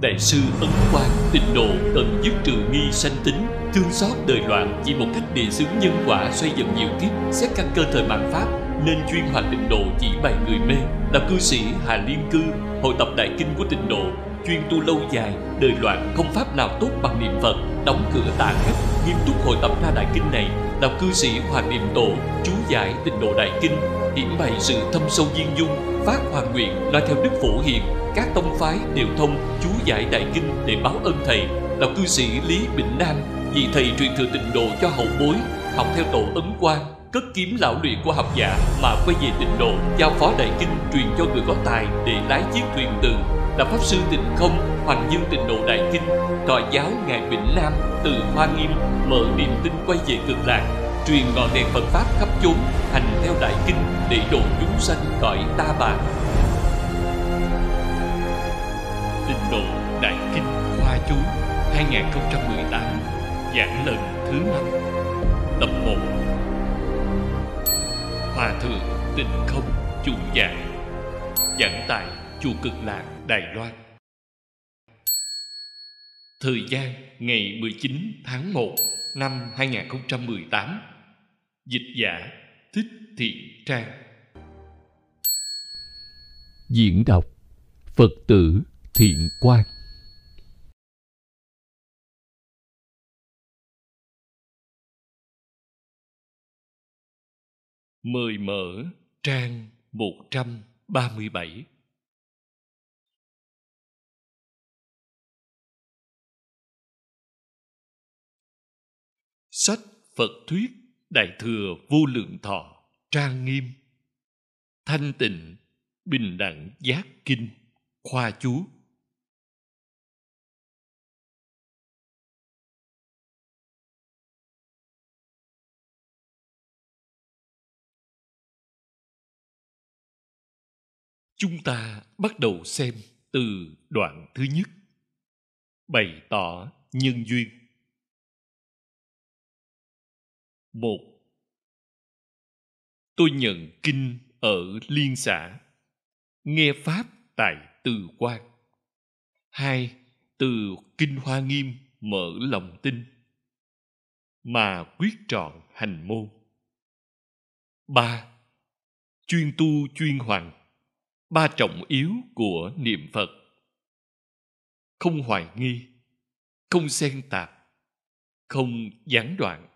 Đại sư Ấn Quang, tịnh độ tận dứt trừ nghi sanh tính, Thương xót đời loạn chỉ một cách đề xướng nhân quả xoay dần nhiều kiếp, Xét căn cơ thời mạng Pháp, Nên chuyên hoạt tịnh độ chỉ bày người mê. Là cư sĩ Hà Liên Cư, Hội tập Đại Kinh của tịnh độ, Chuyên tu lâu dài, Đời loạn không pháp nào tốt bằng niệm Phật, Đóng cửa tạ khách Nghiêm túc hội tập ra Đại Kinh này. Đọc cư sĩ Hoàng Niệm Tổ, Chú giải tịnh độ Đại Kinh, Hiển bày sự thâm sâu duyên dung Phát hoàn nguyện nói theo Đức Phổ Hiền, các tông phái đều thông chú giải đại kinh để báo ơn thầy. Là cư sĩ lý bình nam vì thầy truyền thừa tịnh độ cho hậu bối, học theo tổ ấn quan cất kiếm lão luyện của học giả mà quay về tịnh độ, giao phó đại kinh truyền cho người có tài để lái chiếc thuyền từ. Là pháp sư tịnh không, hoành dương tịnh độ đại kinh tòa giáo ngài bình nam từ hoa nghiêm mở niềm tin quay về cực lạc truyền ngọn đèn phật pháp khắp chốn, hành theo đại kinh để độ chúng sanh cõi ta bà. Tịnh độ đại kinh khoa chú 2018 giảng lần thứ năm. Tập 1 hòa thượng tịnh không, chủ giảng. Giảng tại chùa cực lạc, đài loan. Thời gian ngày 19 tháng 1 năm 2018 dịch giả thích thiện trang. Diễn đọc phật tử thiện quan Mời mở trang 137 Sách Phật Thuyết Đại Thừa Vô Lượng Thọ, Trang Nghiêm, Thanh Tịnh, Bình Đẳng Giác Kinh, Khoa Chú Chúng ta bắt đầu xem từ đoạn thứ nhất. Bày tỏ nhân duyên. Một Tôi nhận kinh ở Liên xã, nghe Pháp tại Từ Quan. Hai, từ Kinh Hoa Nghiêm mở lòng tin, mà quyết trọn hành môn. Ba, chuyên tu chuyên hoàn ba trọng yếu của niệm phật không hoài nghi không xen tạp không gián đoạn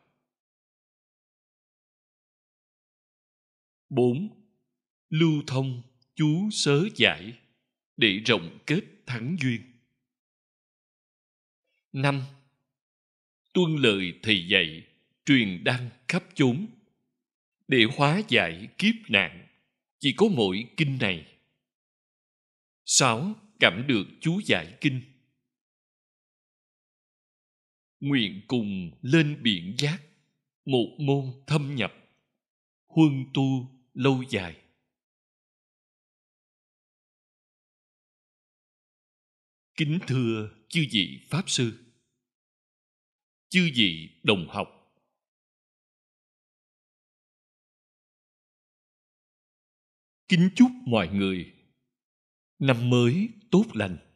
bốn. Lưu thông, chú sớ giải, để rộng kết thắng duyên. Năm. Tuân lời thầy dạy, truyền đăng khắp chốn. Để hóa giải kiếp nạn, chỉ có mỗi kinh này. 6. Cảm được chú giải kinh. Nguyện cùng lên biển giác, Một môn thâm nhập. Huân tu lâu dài. Kính thưa chư vị Pháp Sư, Chư vị đồng học. Kính chúc mọi người năm mới tốt lành.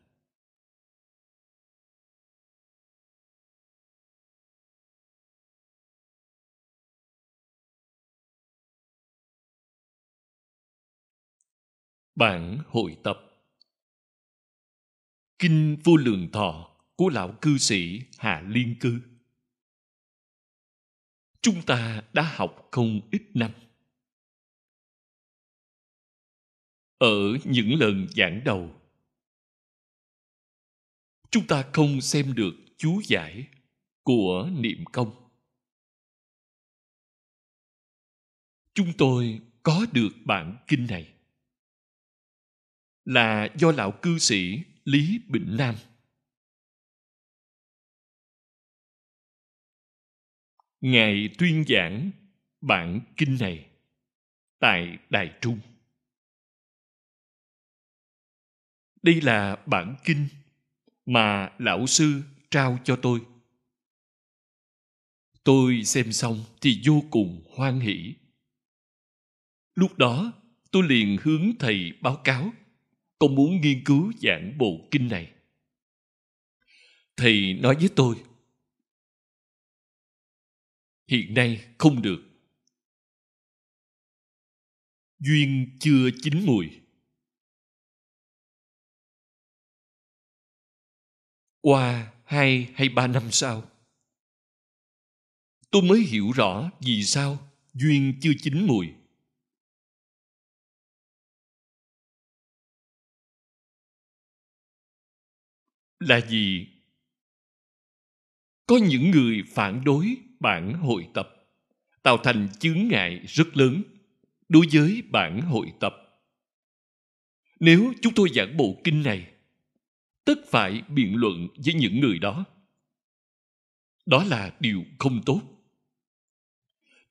Bản hội tập. Kinh vô lượng thọ của lão cư sĩ hạ liên cư. Chúng ta đã học không ít năm. Ở những lần giảng đầu, chúng ta không xem được chú giải của niệm công. Chúng tôi có được bản kinh này là do lão cư sĩ lý bình nam. Ngài tuyên giảng bản kinh này tại đài trung. Đây là bản kinh mà lão sư trao cho tôi. Tôi xem xong thì vô cùng hoan hỷ. Lúc đó, tôi liền hướng thầy báo cáo con muốn nghiên cứu giảng bộ kinh này. Thầy nói với tôi, hiện nay không được. Duyên chưa chín mùi. Qua hai hay ba năm sau, tôi mới hiểu rõ vì sao duyên chưa chín mùi. Là gì? có những người phản đối bản hội tập, tạo thành chướng ngại rất lớn đối với bản hội tập. Nếu chúng tôi giảng bộ kinh này, tất phải biện luận với những người đó. Đó là điều không tốt.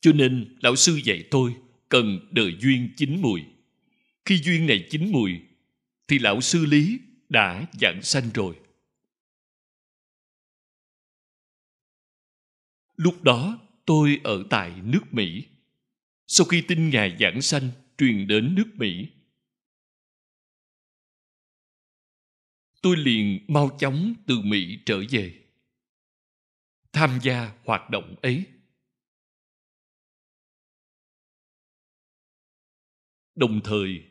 Cho nên lão sư dạy tôi cần đợi duyên chín mùi. Khi duyên này chín mùi, thì lão sư lý đã giảng sanh rồi. Lúc đó tôi ở tại nước mỹ. Sau khi tin ngài giảng sanh, truyền đến nước mỹ. Tôi liền mau chóng từ mỹ trở về. Tham gia hoạt động ấy. Đồng thời,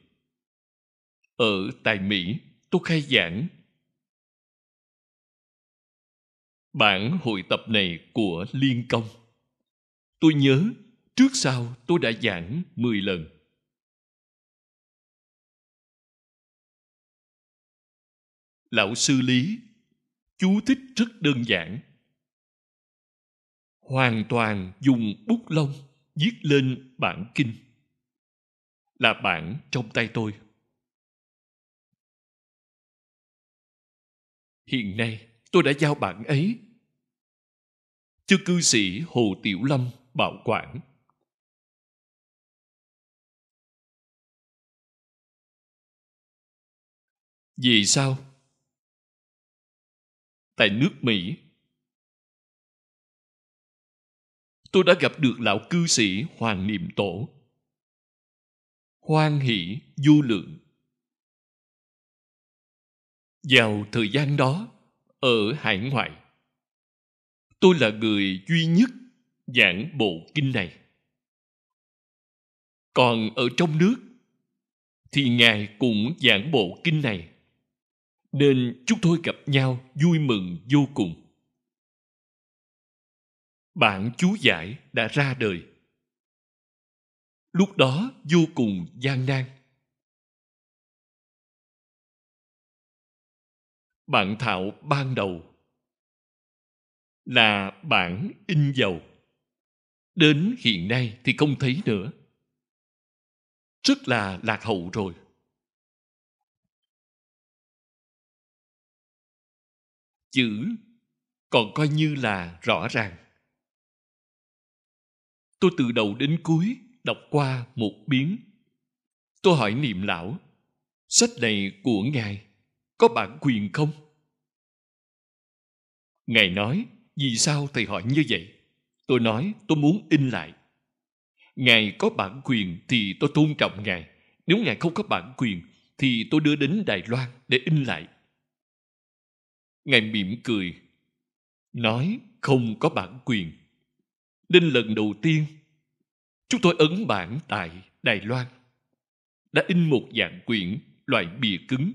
ở tại mỹ, tôi khai giảng bản hội tập này của liên công. Tôi nhớ trước sau tôi đã giảng 10 lần. Lão sư lý, chú thích rất đơn giản. Hoàn toàn dùng bút lông viết lên bản kinh. Là bản trong tay tôi. Hiện nay tôi đã giao bản ấy. Cho cư sĩ hồ tiểu lâm bảo quản. Vì sao? Tại nước mỹ. Tôi đã gặp được lão cư sĩ hoàng niệm tổ. Hoan hỷ du lượng. Vào thời gian đó ở hải ngoại. Tôi là người duy nhất giảng bộ kinh này. Còn ở trong nước thì ngài cũng giảng bộ kinh này. Nên chúng tôi gặp nhau vui mừng vô cùng. Bản chú giải đã ra đời. Lúc đó vô cùng gian nan. Bản thảo ban đầu là bản in dầu. Đến hiện nay thì không thấy nữa. Rất là lạc hậu rồi. Chữ còn coi như là rõ ràng. Tôi từ đầu đến cuối đọc qua một biến. Tôi hỏi niệm lão, sách này của ngài có bản quyền không? Ngài nói, vì sao thầy hỏi như vậy? Tôi nói, tôi muốn in lại. Ngài có bản quyền thì tôi tôn trọng ngài. Nếu ngài không có bản quyền thì tôi đưa đến đài loan để in lại. Ngài mỉm cười, nói, không có bản quyền. Nên lần đầu tiên, chúng tôi ấn bản tại đài loan, đã in một dạng quyển loại bìa cứng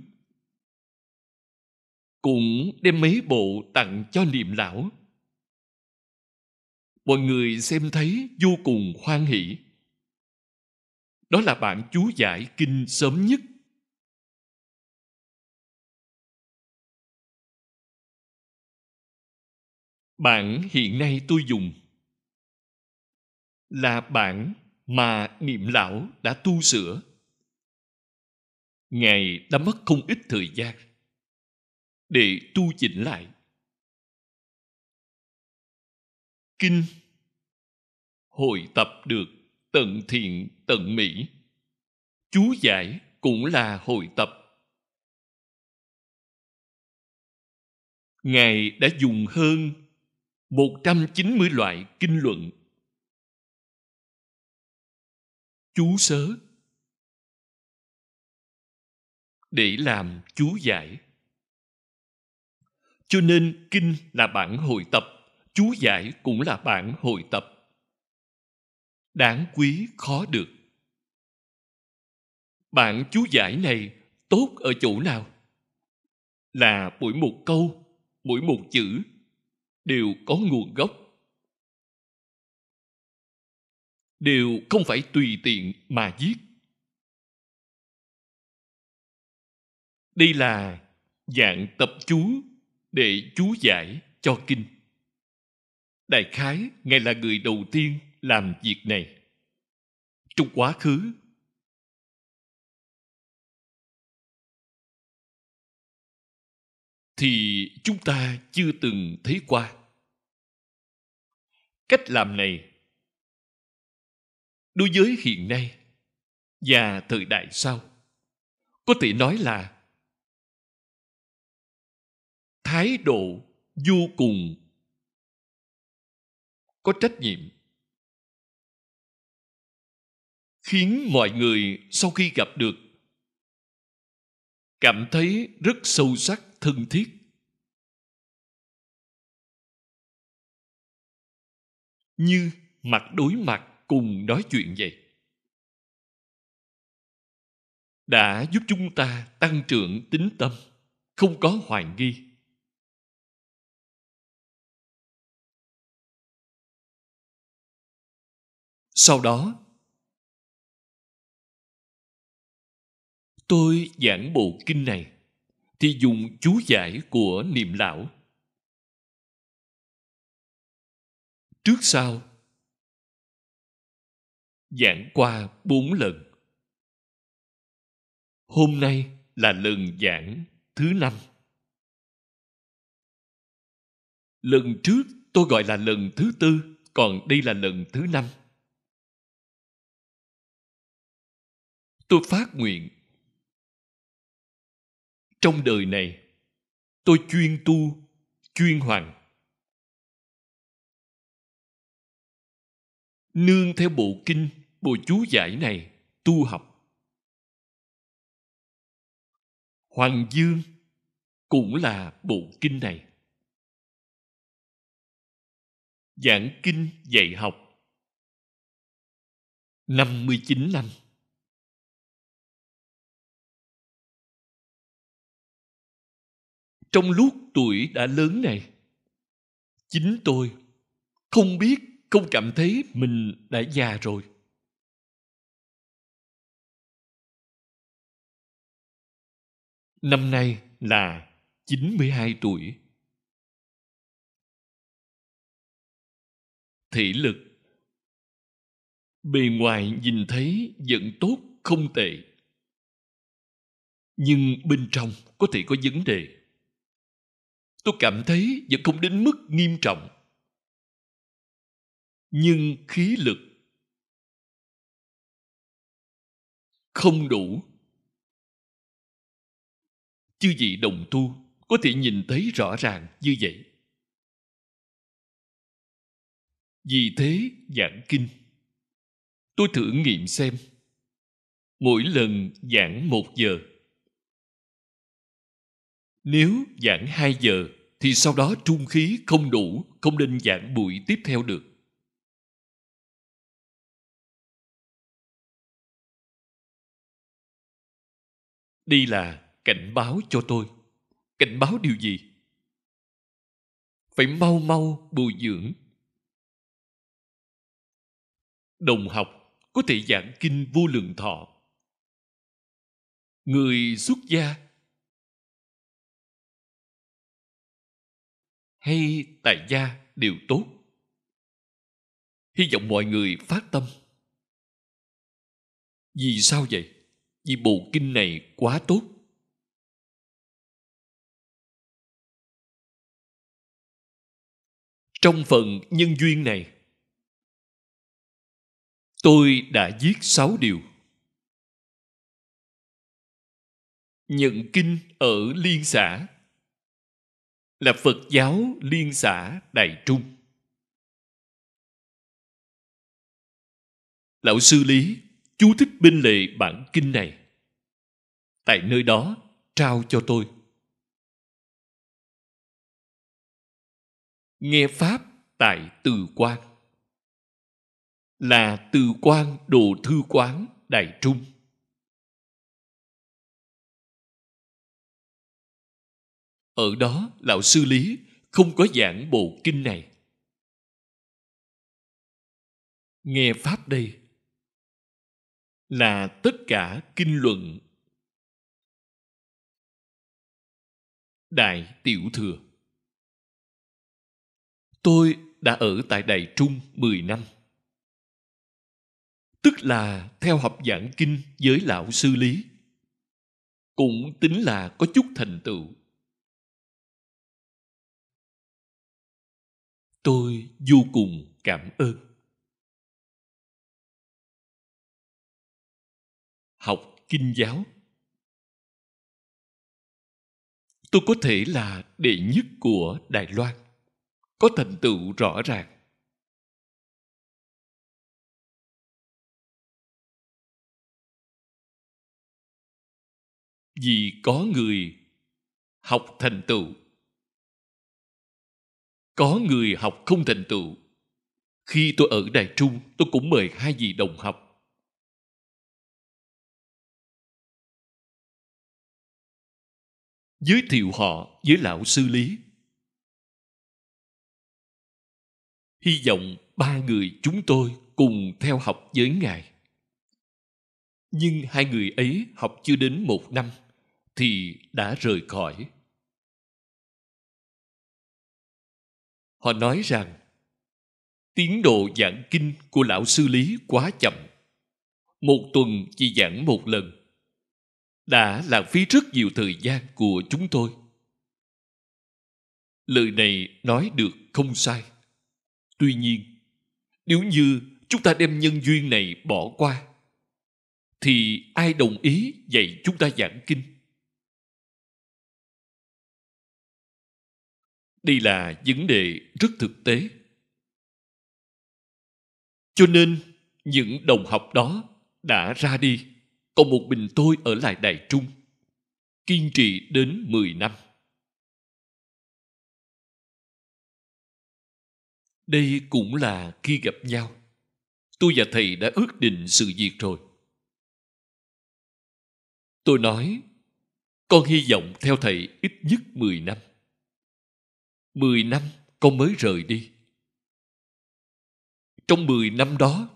cũng đem mấy bộ tặng cho niệm lão. Mọi người xem thấy vô cùng hoan hỷ. Đó là bản chú giải kinh sớm nhất. Bản hiện nay tôi dùng là bản mà niệm lão đã tu sửa. Ngài đã mất không ít thời gian để tu chỉnh lại. Kinh hội tập được tận thiện, tận mỹ. Chú giải cũng là hội tập. Ngài đã dùng hơn 190 loại kinh luận. Chú sớ. Để làm chú giải cho nên kinh là bản hội tập, chú giải cũng là bản hội tập. Đáng quý khó được. Bản chú giải này tốt ở chỗ nào? Là mỗi một câu, mỗi một chữ đều có nguồn gốc. Đều không phải tùy tiện mà viết. Đây là dạng tập chú để chú giải cho kinh. Đại khái, ngài là người đầu tiên làm việc này. Trong quá khứ, thì chúng ta chưa từng thấy qua. Cách làm này, đối với hiện nay và thời đại sau, có thể nói là thái độ vô cùng có trách nhiệm. Khiến mọi người sau khi gặp được cảm thấy rất sâu sắc, thân thiết. Như mặt đối mặt cùng nói chuyện vậy. Đã giúp chúng ta tăng trưởng tính tâm, không có hoài nghi. Sau đó, tôi giảng bộ kinh này thì dùng chú giải của niệm lão. Trước sau, giảng qua bốn lần. Hôm nay là lần giảng thứ năm. Lần trước tôi gọi là lần thứ tư, còn đây là lần thứ năm. Tôi phát nguyện. Trong đời này, tôi chuyên tu, chuyên hoàn nương theo bộ kinh, bộ chú giải này, tu học. Hoàng dương cũng là bộ kinh này. Giảng kinh dạy học. 59 năm. Trong lúc tuổi đã lớn này, chính tôi không biết, không cảm thấy mình đã già rồi. Năm nay là 92 tuổi. Thị lực bề ngoài nhìn thấy vẫn tốt, không tệ. Nhưng bên trong có thể có vấn đề tôi cảm thấy vẫn không đến mức nghiêm trọng. Nhưng khí lực không đủ. Chư vị đồng tu có thể nhìn thấy rõ ràng như vậy. Vì thế, giảng kinh, tôi thử nghiệm xem. Mỗi lần giảng một giờ nếu giảng 2 giờ thì sau đó trung khí không đủ, không nên giảng buổi tiếp theo được. Đây là cảnh báo cho tôi. Cảnh báo điều gì? Phải mau mau bồi dưỡng. Đồng học có thể giảng kinh vô lượng thọ. Người xuất gia hay tại gia đều tốt. Hy vọng mọi người phát tâm. Vì sao vậy? Vì bộ kinh này quá tốt. Trong phần nhân duyên này, tôi đã viết sáu điều. Nhận kinh ở liên xã là Phật giáo Liên xã Đại Trung. Lão Sư Lý, chú thích bên lệ bản kinh này. Tại nơi đó trao cho tôi. nghe pháp tại từ quan là từ quan đồ thư quán đại trung ở đó, lão sư lý, không có giảng bộ kinh này. Nghe pháp đây, là tất cả kinh luận. Đại tiểu thừa. Tôi đã ở tại đại trung 10 năm. Tức là theo học giảng kinh với lão sư lý, cũng tính là có chút thành tựu. Tôi vô cùng cảm ơn. Học kinh giáo. Tôi có thể là đệ nhất của đài loan. Có thành tựu rõ ràng. Vì có người học thành tựu có người học không thành tựu. Khi tôi ở đài trung, tôi cũng mời hai vị đồng học. Giới thiệu họ với lão sư lý. Hy vọng ba người chúng tôi cùng theo học với ngài. Nhưng hai người ấy học chưa đến một năm thì đã rời khỏi. Họ nói rằng, tiến độ giảng kinh của lão sư lý quá chậm. Một tuần chỉ giảng một lần. Đã lãng phí rất nhiều thời gian của chúng tôi. Lời này nói được không sai. Tuy nhiên, nếu như chúng ta đem nhân duyên này bỏ qua, thì ai đồng ý dạy chúng ta giảng kinh? Đây là vấn đề rất thực tế cho nên những đồng học đó đã ra đi còn một mình tôi ở lại Đài Trung. Kiên trì đến 10 năm. Đây cũng là khi gặp nhau. Tôi và thầy đã ước định sự việc rồi. Tôi nói, con hy vọng theo thầy ít nhất 10 năm. 10 năm con mới rời đi. Trong 10 năm đó,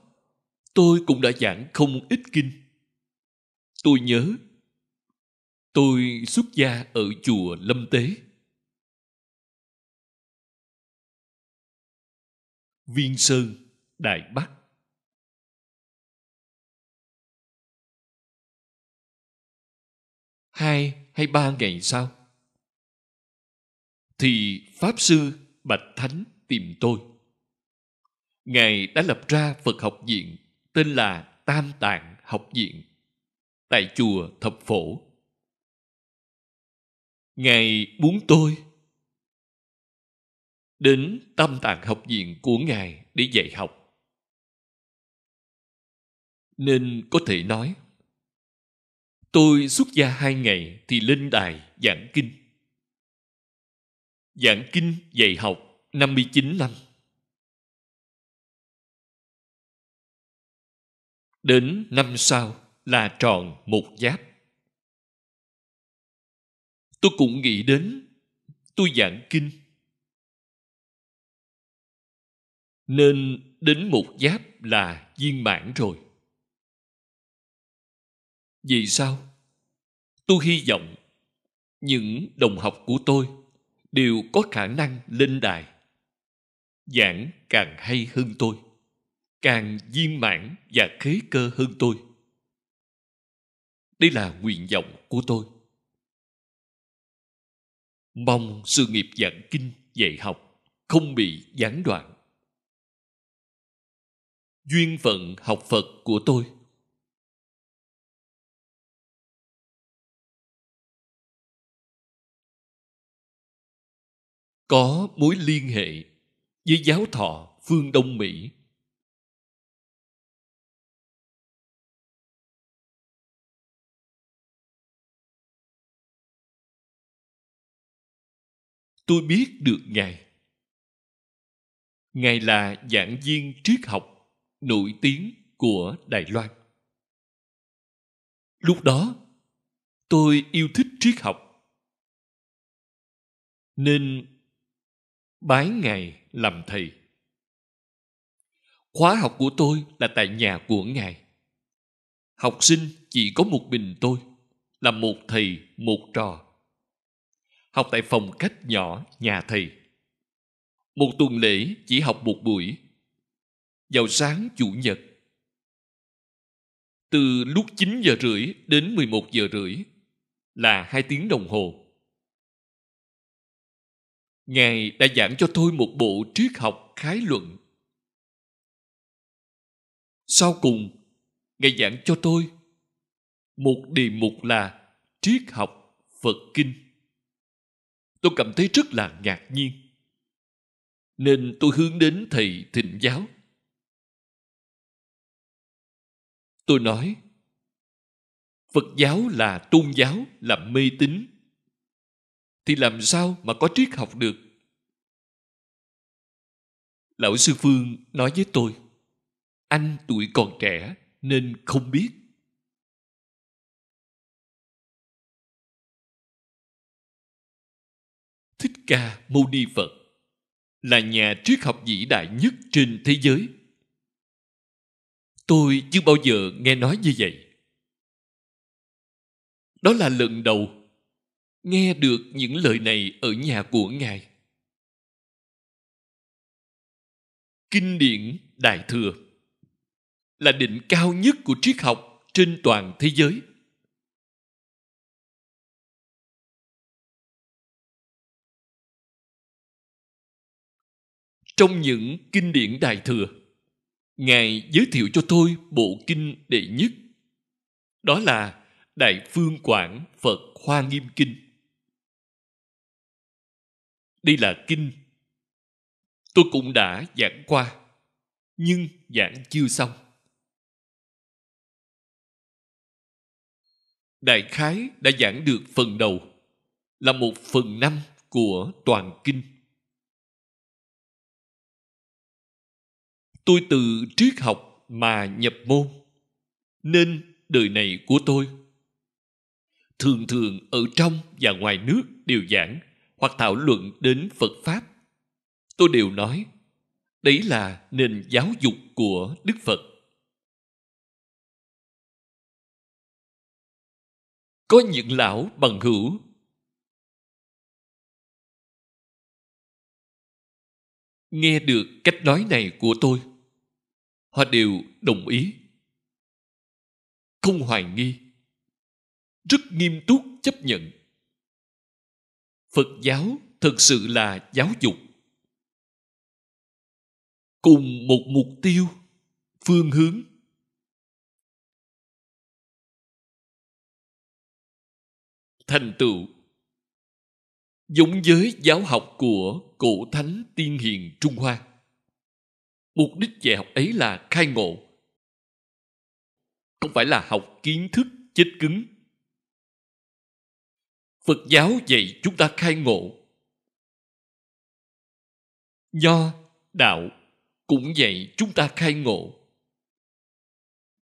tôi cũng đã giảng không ít kinh. Tôi nhớ tôi xuất gia ở chùa lâm tế. Viên sơn đại bắc. Hai hay ba ngày sau thì pháp sư bạch thánh tìm tôi ngài đã lập ra phật học viện tên là tam tạng học viện tại chùa Thập Phổ. Ngài muốn tôi đến Tam tạng học viện của Ngài để dạy học. Nên có thể nói, tôi xuất gia hai ngày thì lên đài giảng kinh. Giảng kinh dạy học 59 năm. Đến năm sau, là tròn một giáp. Tôi cũng nghĩ đến tôi giảng kinh. Nên đến một giáp là viên mãn rồi. Vì sao? Tôi hy vọng những đồng học của tôi đều có khả năng lên đài giảng càng hay hơn tôi, càng viên mãn và khế cơ hơn tôi đây là nguyện vọng của tôi. Mong sự nghiệp giảng kinh, dạy học không bị gián đoạn. Duyên phận học Phật của tôi có mối liên hệ với giáo thọ phương Đông Mỹ tôi biết được ngài Ngài là giảng viên triết học nổi tiếng của Đài Loan. Lúc đó, tôi yêu thích triết học. Nên bái Ngài làm thầy. Khóa học của tôi là tại nhà của Ngài. Học sinh chỉ có một mình tôi, là một thầy, một trò. Học tại phòng cách nhỏ nhà thầy. Một tuần lễ chỉ học một buổi. Vào sáng Chủ nhật. Từ lúc 9 giờ rưỡi đến 11 giờ rưỡi là hai tiếng đồng hồ. Ngài đã giảng cho tôi một bộ triết học khái luận. Sau cùng, Ngài giảng cho tôi một đề mục là triết học Phật Kinh. Tôi cảm thấy rất là ngạc nhiên. Nên tôi hướng đến thầy thịnh giáo. Tôi nói, Phật giáo là tôn giáo, là mê tín. Thì làm sao mà có triết học được? Lão Sư Phương nói với tôi, anh tuổi còn trẻ nên không biết. Thích Ca Mâu Ni Phật là nhà triết học vĩ đại nhất trên thế giới. Tôi chưa bao giờ nghe nói như vậy. Đó là lần đầu nghe được những lời này ở nhà của Ngài. Kinh điển Đại Thừa là đỉnh cao nhất của triết học trên toàn thế giới. Trong những kinh điển Đại Thừa, Ngài giới thiệu cho tôi bộ kinh đệ nhất. Đó là Đại Phương Quảng Phật Hoa Nghiêm Kinh. Đây là kinh tôi cũng đã giảng qua, nhưng giảng chưa xong. Đại khái đã giảng được phần đầu là một phần năm của toàn kinh. Tôi từ triết học mà nhập môn, nên đời này của tôi thường thường ở trong và ngoài nước đều giảng hoặc thảo luận đến Phật Pháp. Tôi đều nói, đấy là nền giáo dục của Đức Phật. Có những lão bằng hữu nghe được cách nói này của tôi họ đều đồng ý không hoài nghi rất nghiêm túc chấp nhận phật giáo thực sự là giáo dục. Cùng một mục tiêu, phương hướng. Thành tựu. Giống với giáo học của cổ thánh tiên hiền trung hoa. Mục đích dạy học ấy là khai ngộ. Không phải là học kiến thức chết cứng phật giáo dạy chúng ta khai ngộ. Nho đạo cũng dạy chúng ta khai ngộ.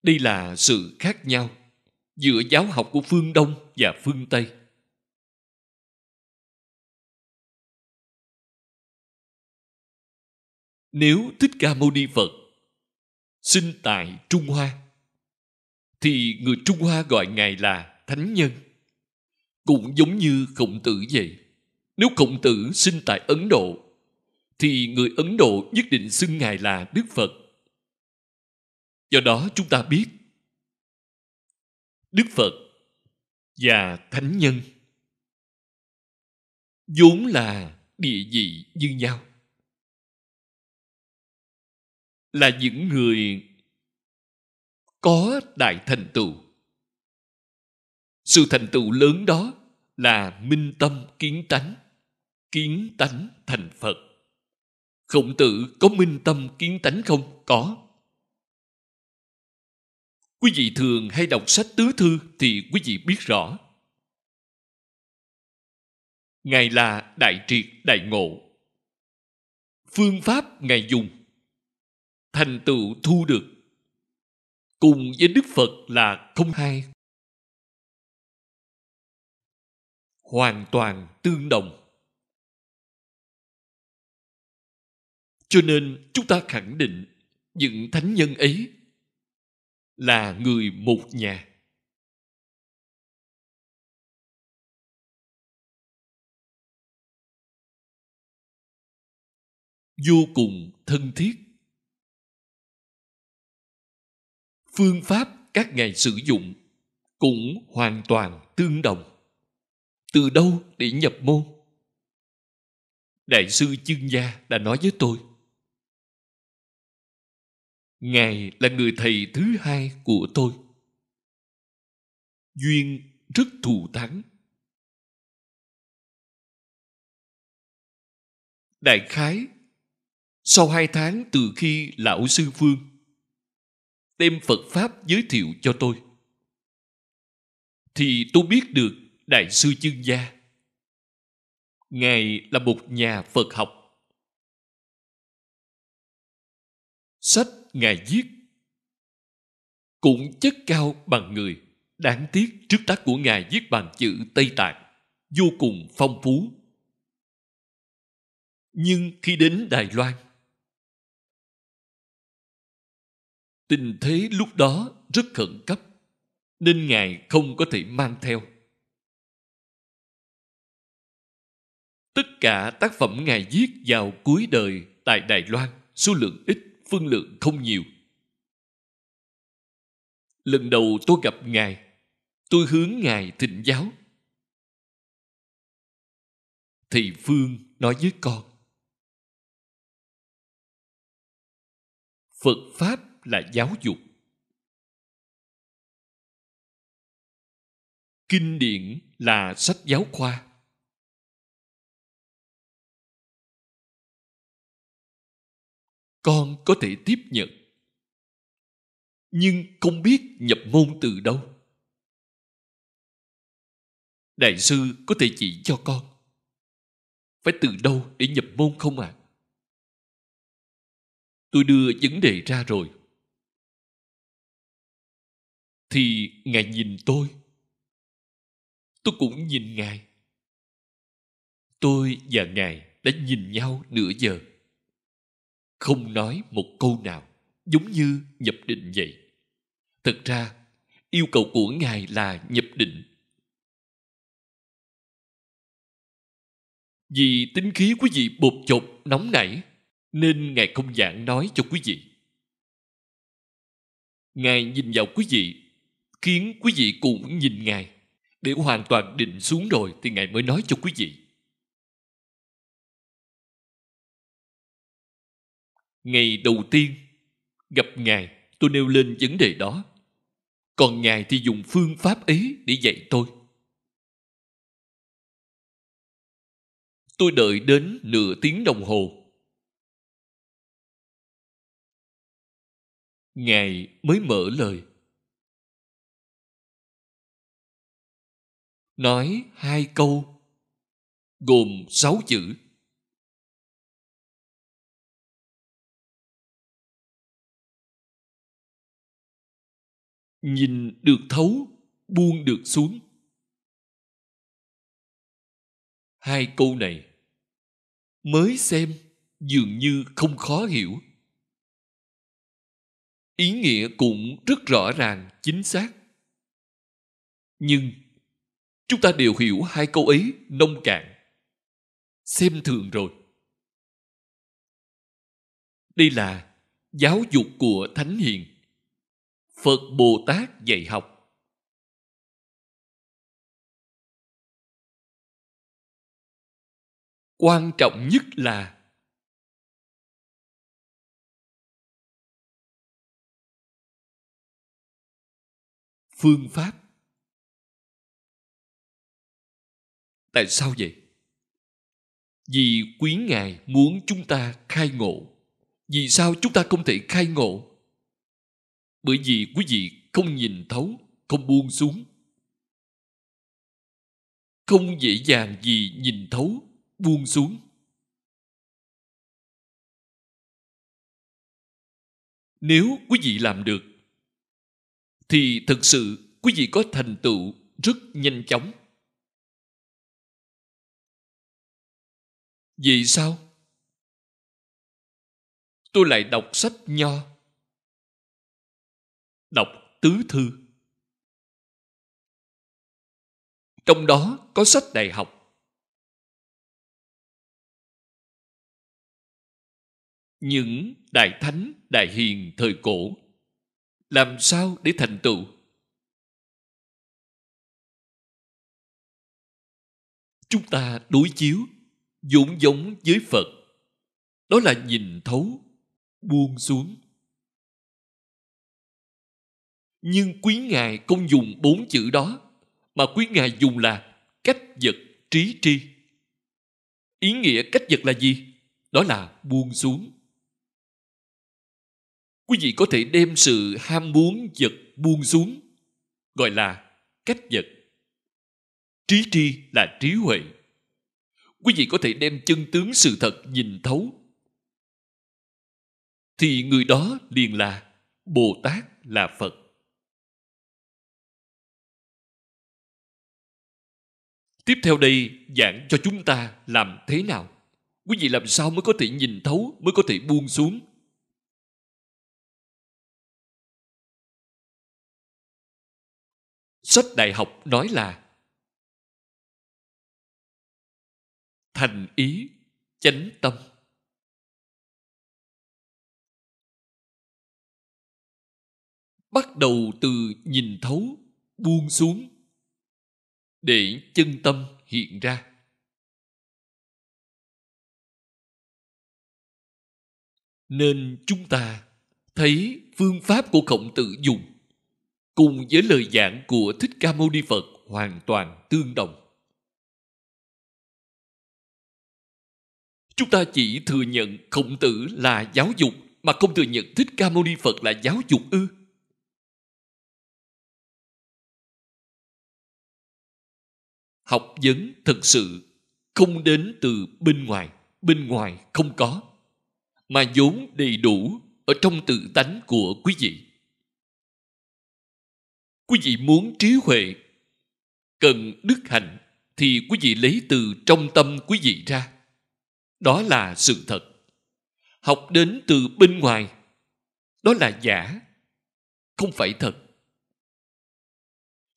Đây là sự khác nhau giữa giáo học của phương đông và phương tây. Nếu thích ca mâu ni phật sinh tại trung hoa, thì người trung hoa gọi ngài là thánh nhân cũng giống như khổng tử vậy. Nếu khổng tử sinh tại ấn độ, thì người ấn độ nhất định xưng ngài là đức phật. Do đó chúng ta biết, đức phật và thánh nhân vốn là địa vị như nhau. Là những người có đại thành tựu sự thành tựu lớn đó là minh tâm kiến tánh kiến tánh thành phật. Khổng tử có minh tâm kiến tánh không? Có. Quý vị thường hay đọc sách tứ thư thì quý vị biết rõ. Ngài là đại triệt đại ngộ. Phương pháp ngài dùng. Thành tựu thu được. Cùng với đức phật là không hai. Hoàn toàn tương đồng. Cho nên chúng ta khẳng định những thánh nhân ấy là người một nhà. Vô cùng thân thiết. Phương pháp các ngài sử dụng cũng hoàn toàn tương đồng từ đâu để nhập môn? Đại sư chương gia đã nói với tôi. Ngài là người thầy thứ hai của tôi. Duyên rất thù thắng. Đại khái, sau hai tháng từ khi lão sư phương đem phật pháp giới thiệu cho tôi, thì tôi biết được đại sư chương gia. Ngài là một nhà phật học. Sách ngài viết cũng chất cao bằng người. Đáng tiếc trước tác của ngài viết bằng chữ tây tạng, vô cùng phong phú. Nhưng khi đến đài loan, tình thế lúc đó rất khẩn cấp, nên ngài không có thể mang theo. Tất cả tác phẩm ngài viết vào cuối đời tại đài loan, số lượng ít phương lượng không nhiều. Lần đầu tôi gặp ngài, tôi hướng ngài thịnh giáo. Thì phương nói với con, phật pháp là giáo dục. Kinh điển là sách giáo khoa. Con có thể tiếp nhận. Nhưng không biết nhập môn từ đâu. Đại sư có thể chỉ cho con. Phải từ đâu để nhập môn không ạ? À? tôi đưa vấn đề ra rồi. Thì ngài nhìn tôi. Tôi cũng nhìn ngài. Tôi và ngài đã nhìn nhau nửa giờ không nói một câu nào, giống như nhập định vậy. Thật ra, yêu cầu của ngài là nhập định. Vì tính khí quý vị bột chột, nóng nảy, nên ngài không giảng nói cho quý vị. Ngài nhìn vào quý vị, khiến quý vị cũng nhìn ngài. Để hoàn toàn định xuống rồi thì ngài mới nói cho quý vị. Ngày đầu tiên, gặp ngài, tôi nêu lên vấn đề đó. Còn ngài thì dùng phương pháp ấy để dạy tôi. Tôi đợi đến nửa tiếng đồng hồ. Ngài mới mở lời. Nói hai câu, gồm sáu chữ. Nhìn được thấu, buông được xuống. Hai câu này mới xem dường như không khó hiểu. Ý nghĩa cũng rất rõ ràng, chính xác. Nhưng chúng ta đều hiểu hai câu ấy nông cạn. Xem thường rồi. Đây là giáo dục của thánh hiền phật bồ tát dạy học. Quan trọng nhất là phương pháp. Tại sao vậy? Vì quý ngài muốn chúng ta khai ngộ. Vì sao chúng ta không thể khai ngộ? Bởi vì quý vị không nhìn thấu, không buông xuống. Không dễ dàng gì nhìn thấu, buông xuống. Nếu quý vị làm được, thì thực sự quý vị có thành tựu rất nhanh chóng. Vì sao? Tôi lại đọc sách nho đọc tứ thư. Trong đó có sách đại học. Những đại thánh, đại hiền thời cổ, làm sao để thành tựu? Chúng ta đối chiếu dũng giống với phật. Đó là nhìn thấu, buông xuống nhưng quý ngài không dùng bốn chữ đó, mà quý ngài dùng là cách vật trí tri. Ý nghĩa cách vật là gì? Đó là buông xuống. Quý vị có thể đem sự ham muốn vật buông xuống, gọi là cách vật trí tri là trí huệ. Quý vị có thể đem chân tướng sự thật nhìn thấu. Thì người đó liền là bồ tát là phật. Tiếp theo đây, giảng cho chúng ta làm thế nào? Quý vị làm sao mới có thể nhìn thấu, mới có thể buông xuống? Sách đại học nói là, thành ý, chánh tâm. Bắt đầu từ nhìn thấu, buông xuống để chân tâm hiện ra. Nên chúng ta thấy phương pháp của khổng tử dùng cùng với lời giảng của thích ca mâu ni phật hoàn toàn tương đồng. Chúng ta chỉ thừa nhận khổng tử là giáo dục mà không thừa nhận thích ca mâu ni phật là giáo dục ư? Học vấn thực sự không đến từ bên ngoài bên ngoài không có, mà vốn đầy đủ ở trong tự tánh của quý vị. Quý vị muốn trí huệ cần đức hạnh thì quý vị lấy từ trong tâm quý vị ra. Đó là sự thật. Học đến từ bên ngoài, đó là giả, không phải thật.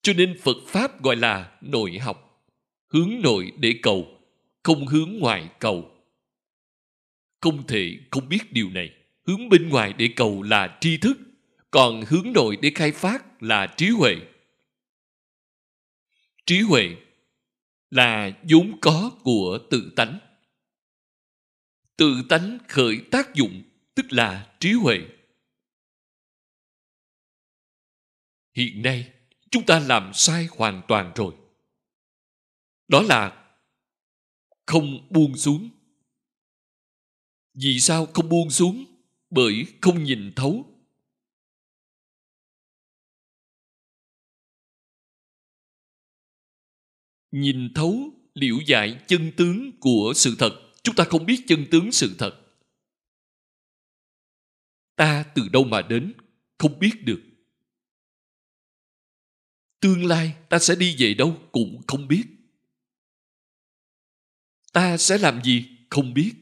Cho nên phật pháp gọi là nội học hướng nội để cầu, không hướng ngoài cầu. Không thể không biết điều này. Hướng bên ngoài để cầu là tri thức, còn hướng nội để khai phát là trí huệ. Trí huệ là vốn có của tự tánh. Tự tánh khởi tác dụng, tức là trí huệ. Hiện nay, chúng ta làm sai hoàn toàn rồi đó là không buông xuống. Vì sao không buông xuống? Bởi không nhìn thấu. Nhìn thấu liễu giải chân tướng của sự thật. Chúng ta không biết chân tướng sự thật. Ta từ đâu mà đến? Không biết được. Tương lai ta sẽ đi về đâu cũng không biết ta sẽ làm gì không biết.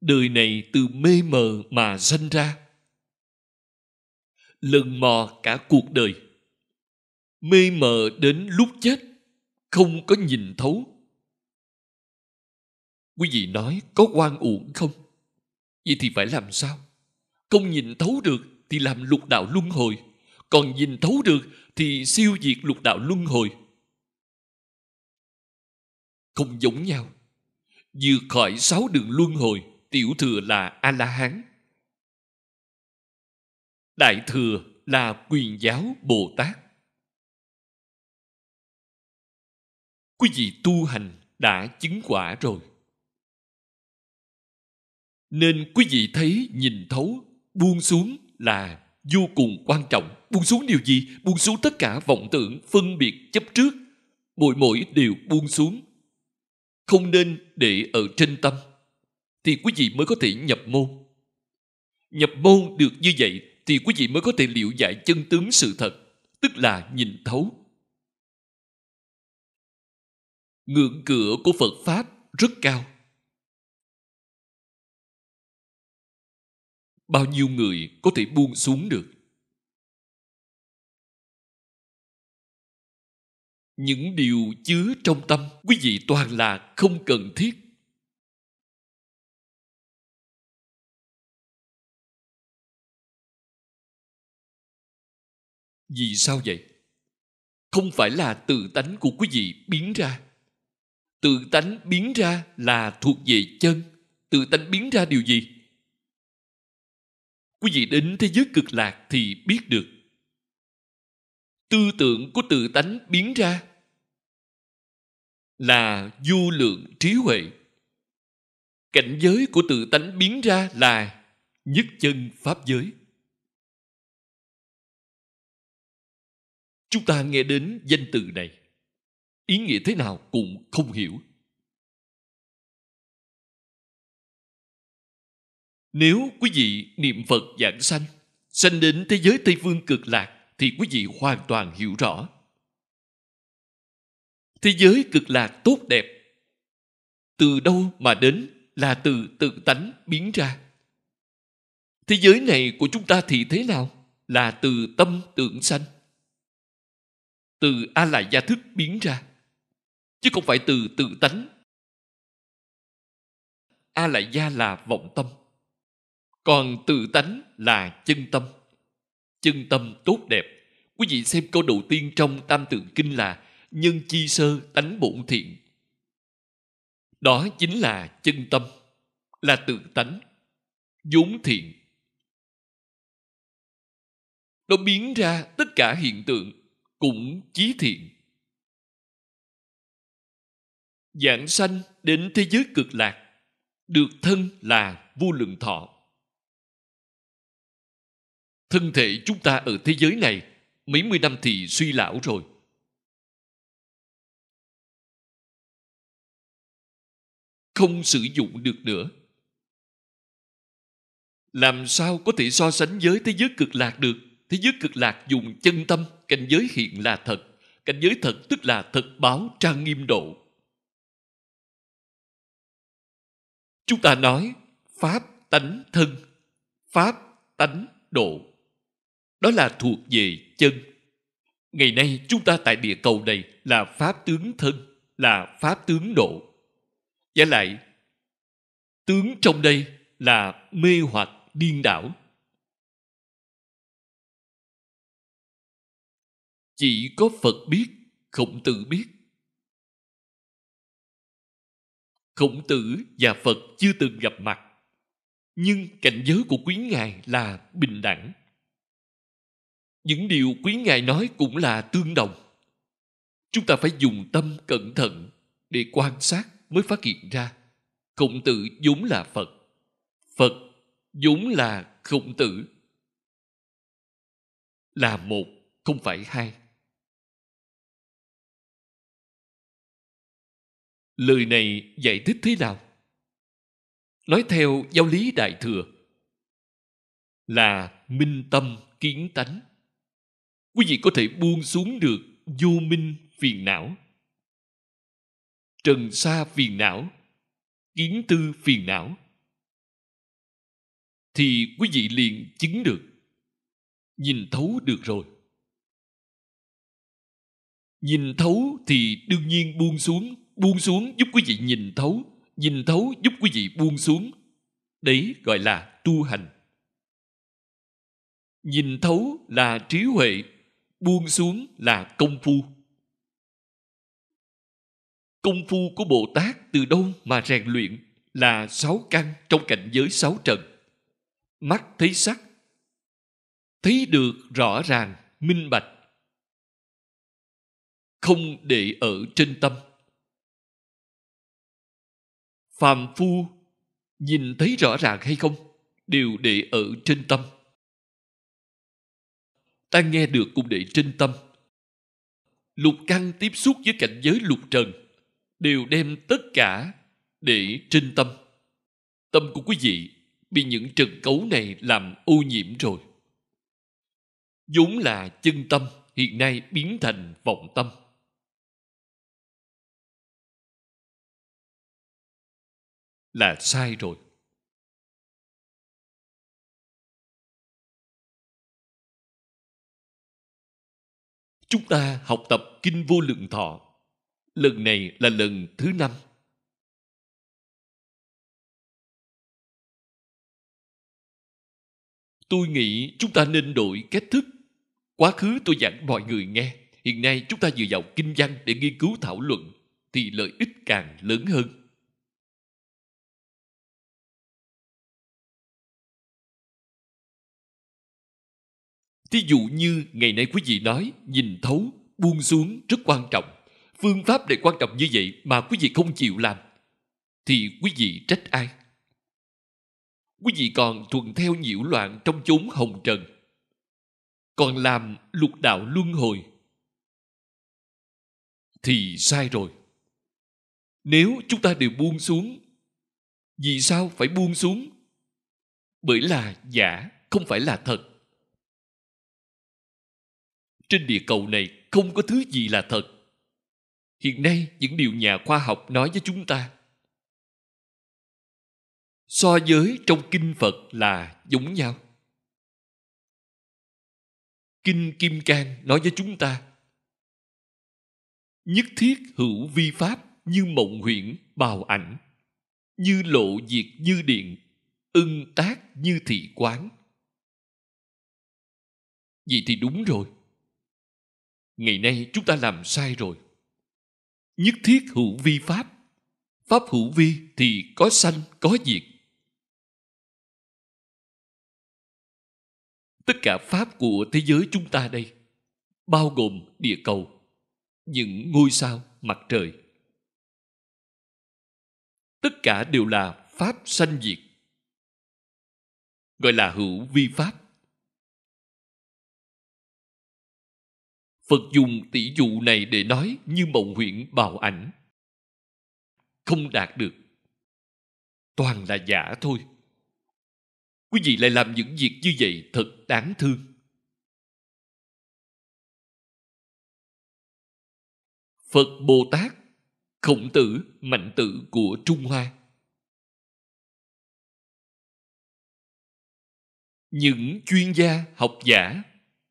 Đời này từ mê mờ mà sanh ra. Lần mò cả cuộc đời. Mê mờ đến lúc chết, không có nhìn thấu. Quý vị nói có quan uổng không? Vậy thì phải làm sao? Không nhìn thấu được thì làm lục đạo luân hồi. Còn nhìn thấu được thì siêu diệt lục đạo luân hồi không giống nhau. Vượt khỏi sáu đường luân hồi, tiểu thừa là a la hán đại thừa là quyền giáo bồ tát quý vị tu hành đã chứng quả rồi. Nên quý vị thấy nhìn thấu, buông xuống là vô cùng quan trọng. Buông xuống điều gì? Buông xuống tất cả vọng tưởng phân biệt chấp trước. Mỗi mỗi đều buông xuống không nên để ở trên tâm thì quý vị mới có thể nhập môn. Nhập môn được như vậy thì quý vị mới có thể liệu giải chân tướng sự thật, tức là nhìn thấu. Ngưỡng cửa của Phật Pháp rất cao. Bao nhiêu người có thể buông xuống được? Những điều chứa trong tâm, quý vị toàn là không cần thiết. Vì sao vậy? Không phải là tự tánh của quý vị biến ra. Tự tánh biến ra là thuộc về chân. Tự tánh biến ra điều gì? Quý vị đến thế giới cực lạc thì biết được. Tư tưởng của tự tánh biến ra là du lượng trí huệ. Cảnh giới của tự tánh biến ra là nhất chân pháp giới. Chúng ta nghe đến danh từ này, ý nghĩa thế nào cũng không hiểu. Nếu quý vị niệm Phật giảng sanh, sanh đến thế giới Tây Phương cực lạc, thì quý vị hoàn toàn hiểu rõ. Thế giới cực lạc tốt đẹp, từ đâu mà đến là từ tự tánh biến ra. Thế giới này của chúng ta thì thế nào? Là từ tâm tưởng sanh từ a la gia thức biến ra chứ không phải từ tự tánh a la gia là vọng tâm còn tự tánh là chân tâm chân tâm tốt đẹp. Quý vị xem câu đầu tiên trong tam tượng kinh là nhân chi sơ tánh bổn thiện. Đó chính là chân tâm, là tự tánh, vốn thiện. Nó biến ra tất cả hiện tượng cũng chí thiện. Giảng sanh đến thế giới cực lạc, được thân là vô lượng thọ thân thể chúng ta ở thế giới này, mấy mươi năm thì suy lão rồi. Không sử dụng được nữa. Làm sao có thể so sánh với thế giới cực lạc được? Thế giới cực lạc dùng chân tâm, cảnh giới hiện là thật. Cảnh giới thật tức là thật báo trang nghiêm độ. Chúng ta nói, pháp tánh thân, pháp tánh độ đó là thuộc về chân. Ngày nay chúng ta tại địa cầu này là pháp tướng thân, là pháp tướng độ. Giả lại, tướng trong đây là mê hoặc điên đảo. Chỉ có phật biết, khổng tử biết. Khổng tử và phật chưa từng gặp mặt, nhưng cảnh giới của quý ngài là bình đẳng những điều quý ngài nói cũng là tương đồng. Chúng ta phải dùng tâm cẩn thận để quan sát mới phát hiện ra. Khổng tử vốn là phật. Phật vốn là khổng tử. Là một, không phải hai. Lời này giải thích thế nào? Nói theo giáo lý đại thừa, là minh tâm kiến tánh quý vị có thể buông xuống được vô minh phiền não, trần sa phiền não, kiến tư phiền não, thì quý vị liền chứng được, nhìn thấu được rồi. Nhìn thấu thì đương nhiên buông xuống buông xuống giúp quý vị nhìn thấu nhìn thấu giúp quý vị buông xuống. Đấy gọi là tu hành. Nhìn thấu là trí huệ buông xuống là công phu. Công phu của bồ tát từ đâu mà rèn luyện là sáu căn trong cảnh giới sáu trần? Mắt thấy sắc, thấy được rõ ràng, minh bạch. Không để ở trên tâm. Phàm phu nhìn thấy rõ ràng hay không đều để ở trên tâm ta nghe được cũng để trên tâm lục căn tiếp xúc với cảnh giới lục trần đều đem tất cả để trên tâm Tâm của quý vị bị những trần cấu này làm ô nhiễm rồi. vốn là chân tâm, hiện nay biến thành vọng tâm. Là sai rồi. Chúng ta học tập Kinh Vô Lượng Thọ. Lần này là lần thứ năm. Tôi nghĩ chúng ta nên đổi cách thức. Quá khứ tôi giảng mọi người nghe. Hiện nay chúng ta dựa vào kinh văn để nghiên cứu thảo luận, thì lợi ích càng lớn hơn. Thí dụ như ngày nay quý vị nói nhìn thấu, buông xuống rất quan trọng. Phương pháp này quan trọng như vậy mà quý vị không chịu làm thì quý vị trách ai? Quý vị còn thuận theo nhiễu loạn trong chốn hồng trần. Còn làm lục đạo luân hồi thì sai rồi. Nếu chúng ta đều buông xuống vì sao phải buông xuống? Bởi là giả, không phải là thật. Trên địa cầu này không có thứ gì là thật. Hiện nay những điều nhà khoa học nói với chúng ta so với trong kinh Phật là giống nhau. Kinh Kim Cang nói với chúng ta, Nhất thiết hữu vi pháp như mộng huyễn, bào ảnh, như lộ diệt như điện, ưng tác như thị quán vậy thì đúng rồi ngày nay chúng ta làm sai rồi. Nhất thiết hữu vi pháp pháp hữu vi thì có sanh, có diệt. Tất cả pháp của thế giới chúng ta đây, bao gồm địa cầu, những ngôi sao mặt trời. Tất cả đều là pháp sanh diệt, gọi là hữu vi pháp. Phật dùng tỷ dụ này để nói như mộng huyễn bào ảnh. Không đạt được. Toàn là giả thôi. Quý vị lại làm những việc như vậy thật đáng thương. Phật bồ tát, khổng tử, mạnh tử của trung hoa. Những chuyên gia, học giả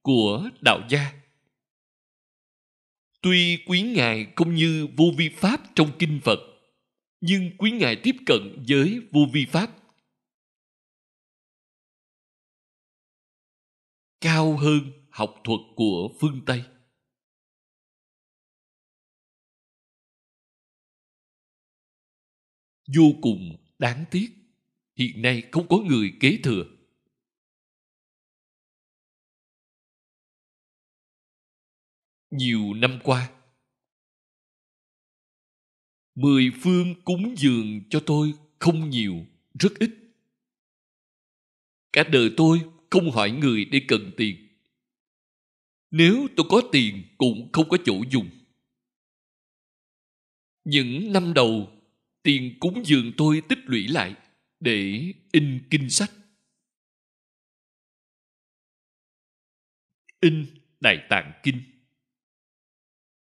của đạo gia tuy quý ngài không như vô vi pháp trong kinh phật nhưng quý ngài tiếp cận với vô vi pháp cao hơn học thuật của phương Tây. Vô cùng đáng tiếc, hiện nay không có người kế thừa. Nhiều năm qua, mười phương cúng dường cho tôi không nhiều, rất ít. Cả đời tôi không hỏi người để cần tiền. Nếu tôi có tiền cũng không có chỗ dùng. Những năm đầu, tiền cúng dường tôi tích lũy lại để in kinh sách. In Đại Tạng Kinh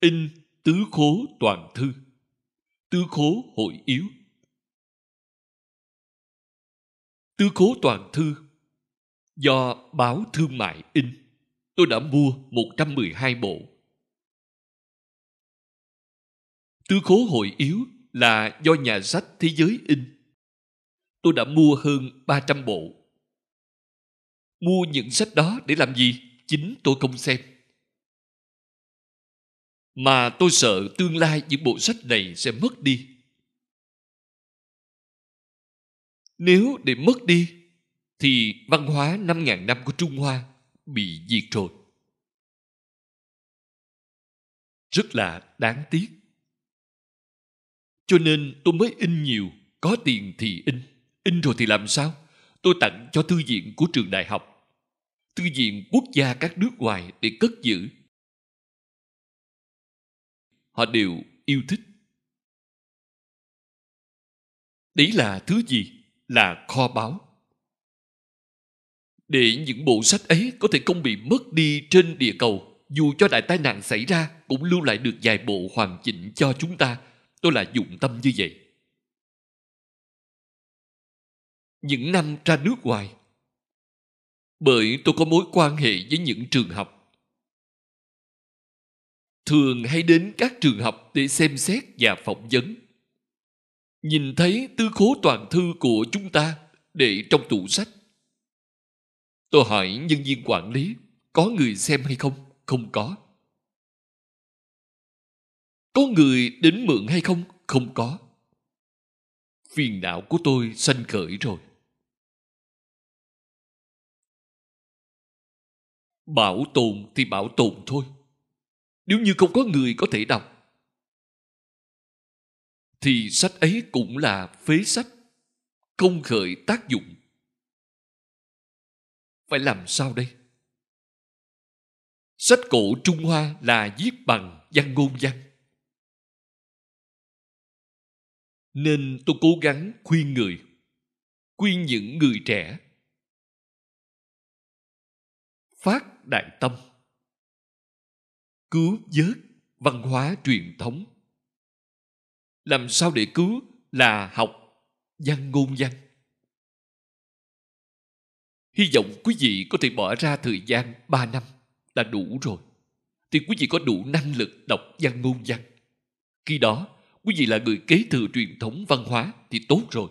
In Tứ Khố Toàn Thư Tứ Khố Hội Yếu Tứ Khố Toàn Thư do báo thương mại in. Tôi đã mua 112 bộ. tứ khố hội yếu là do nhà sách Thế giới in. Tôi đã mua hơn 300 bộ. Mua những sách đó để làm gì? Chính tôi không xem. Mà tôi sợ tương lai những bộ sách này sẽ mất đi. Nếu để mất đi thì văn hóa 5.000 năm của Trung Hoa bị diệt rồi. Rất là đáng tiếc. Cho nên tôi mới in nhiều, có tiền thì in. In rồi thì làm sao? Tôi tặng cho thư viện của trường đại học, thư viện quốc gia các nước ngoài để cất giữ. Họ đều yêu thích. Đấy là thứ gì? là kho báu. Để những bộ sách ấy có thể không bị mất đi trên địa cầu, dù cho đại tai nạn xảy ra, cũng lưu lại được vài bộ hoàn chỉnh cho chúng ta. Tôi là dụng tâm như vậy. Những năm ra nước ngoài. Bởi tôi có mối quan hệ với những trường học thường hay đến các trường học để xem xét và phỏng vấn. Nhìn thấy tư khố toàn thư của chúng ta để trong tủ sách. Tôi hỏi nhân viên quản lý, có người xem hay không? Không có. Có người đến mượn hay không? Không có. Phiền não của tôi sanh khởi rồi. Bảo tồn thì bảo tồn thôi nếu như không có người có thể đọc, thì sách ấy cũng là phế sách, không khởi tác dụng. Phải làm sao đây? Sách cổ trung hoa là viết bằng văn ngôn văn. Nên tôi cố gắng khuyên người, khuyên những người trẻ, phát đại tâm cứu vớt văn hóa truyền thống. Làm sao để cứu là học văn ngôn văn. Hy vọng quý vị có thể bỏ ra thời gian 3 năm là đủ rồi. Thì quý vị có đủ năng lực đọc văn ngôn văn. Khi đó, quý vị là người kế thừa truyền thống văn hóa thì tốt rồi.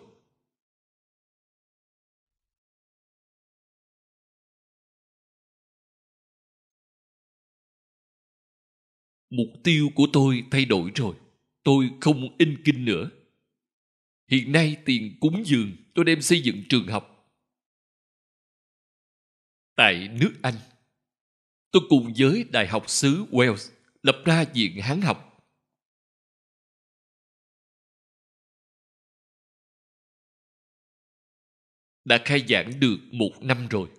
Mục tiêu của tôi thay đổi rồi. Tôi không in kinh nữa. Hiện nay tiền cúng dường, tôi đem xây dựng trường học. Tại nước anh, tôi cùng với đại học xứ wales lập ra viện hán học. Đã khai giảng được một năm rồi.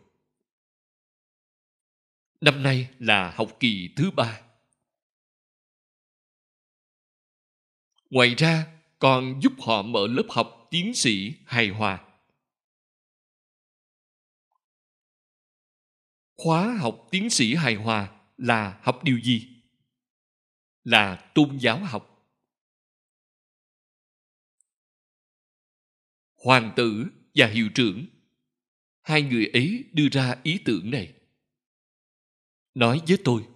Năm nay là học kỳ thứ ba. Ngoài ra, còn giúp họ mở lớp học tiến sĩ hài hòa. Khóa học tiến sĩ hài hòa là học điều gì? Là tôn giáo học. Hoàng tử và hiệu trưởng. Hai người ấy đưa ra ý tưởng này. Nói với tôi,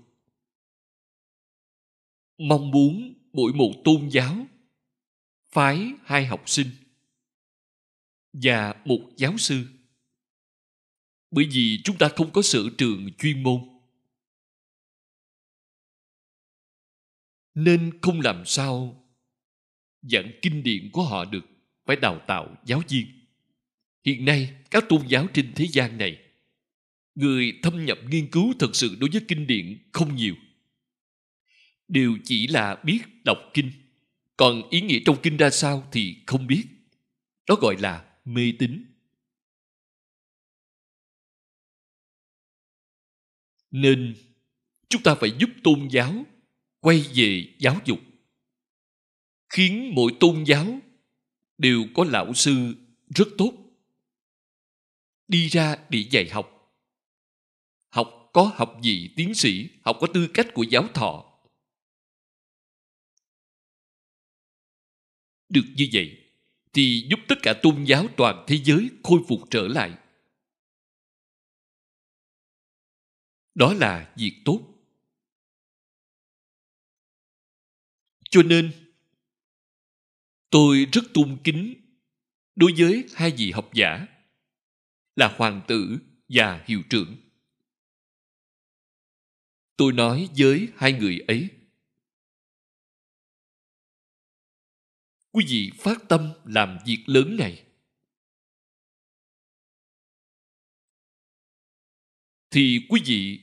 mong muốn buổi mù tôn giáo, phái hai học sinh và một giáo sư. Bởi vì chúng ta không có sở trường chuyên môn, nên không làm sao giảng kinh điển của họ được, phải đào tạo giáo viên. Hiện nay, các tôn giáo trên thế gian này, người thâm nhập nghiên cứu thật sự đối với kinh điển không nhiều đều chỉ là biết đọc kinh. Còn ý nghĩa trong kinh ra sao thì không biết. Đó gọi là mê tín. Nên, chúng ta phải giúp tôn giáo quay về giáo dục. Khiến mỗi tôn giáo đều có lão sư rất tốt. Đi ra để dạy học. Học có học vị tiến sĩ, học có tư cách của giáo thọ. Được như vậy, thì giúp tất cả tôn giáo toàn thế giới khôi phục trở lại. Đó là việc tốt. Cho nên, tôi rất tôn kính đối với hai vị học giả là hoàng tử và hiệu trưởng. Tôi nói với hai người ấy quý vị phát tâm làm việc lớn này thì quý vị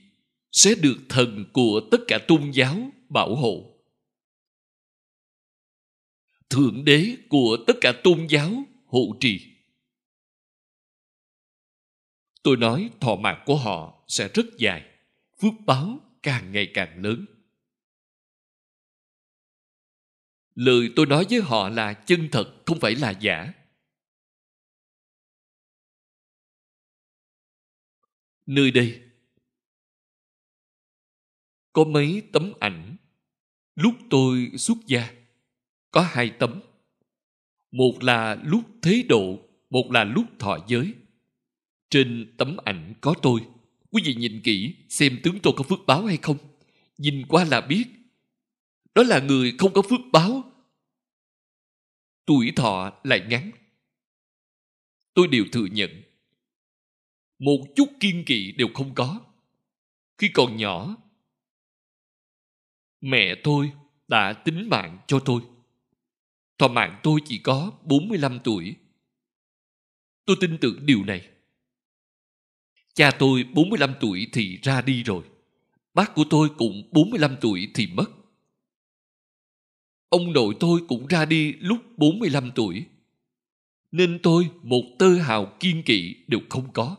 sẽ được thần của tất cả tôn giáo bảo hộ. Thượng đế của tất cả tôn giáo hộ trì. Tôi nói thọ mạng của họ sẽ rất dài, phước báo càng ngày càng lớn. lời tôi nói với họ là chân thật, không phải là giả. Nơi đây có mấy tấm ảnh. Lúc tôi xuất gia, có hai tấm. Một là lúc thế độ, một là lúc thọ giới. Trên tấm ảnh có tôi. Quý vị nhìn kỹ, xem tướng tôi có phước báo hay không. Nhìn qua là biết đó là người không có phước báo. Tuổi thọ lại ngắn. Tôi đều thừa nhận. Một chút kiên kỵ đều không có. Khi còn nhỏ, mẹ tôi đã tính mạng cho tôi. Thọ mạng tôi chỉ có 45 tuổi. Tôi tin tưởng điều này. Cha tôi 45 tuổi thì ra đi rồi. Bác của tôi cũng 45 tuổi thì mất ông nội tôi cũng ra đi lúc 45 tuổi nên tôi một tơ hào kiên kỵ đều không có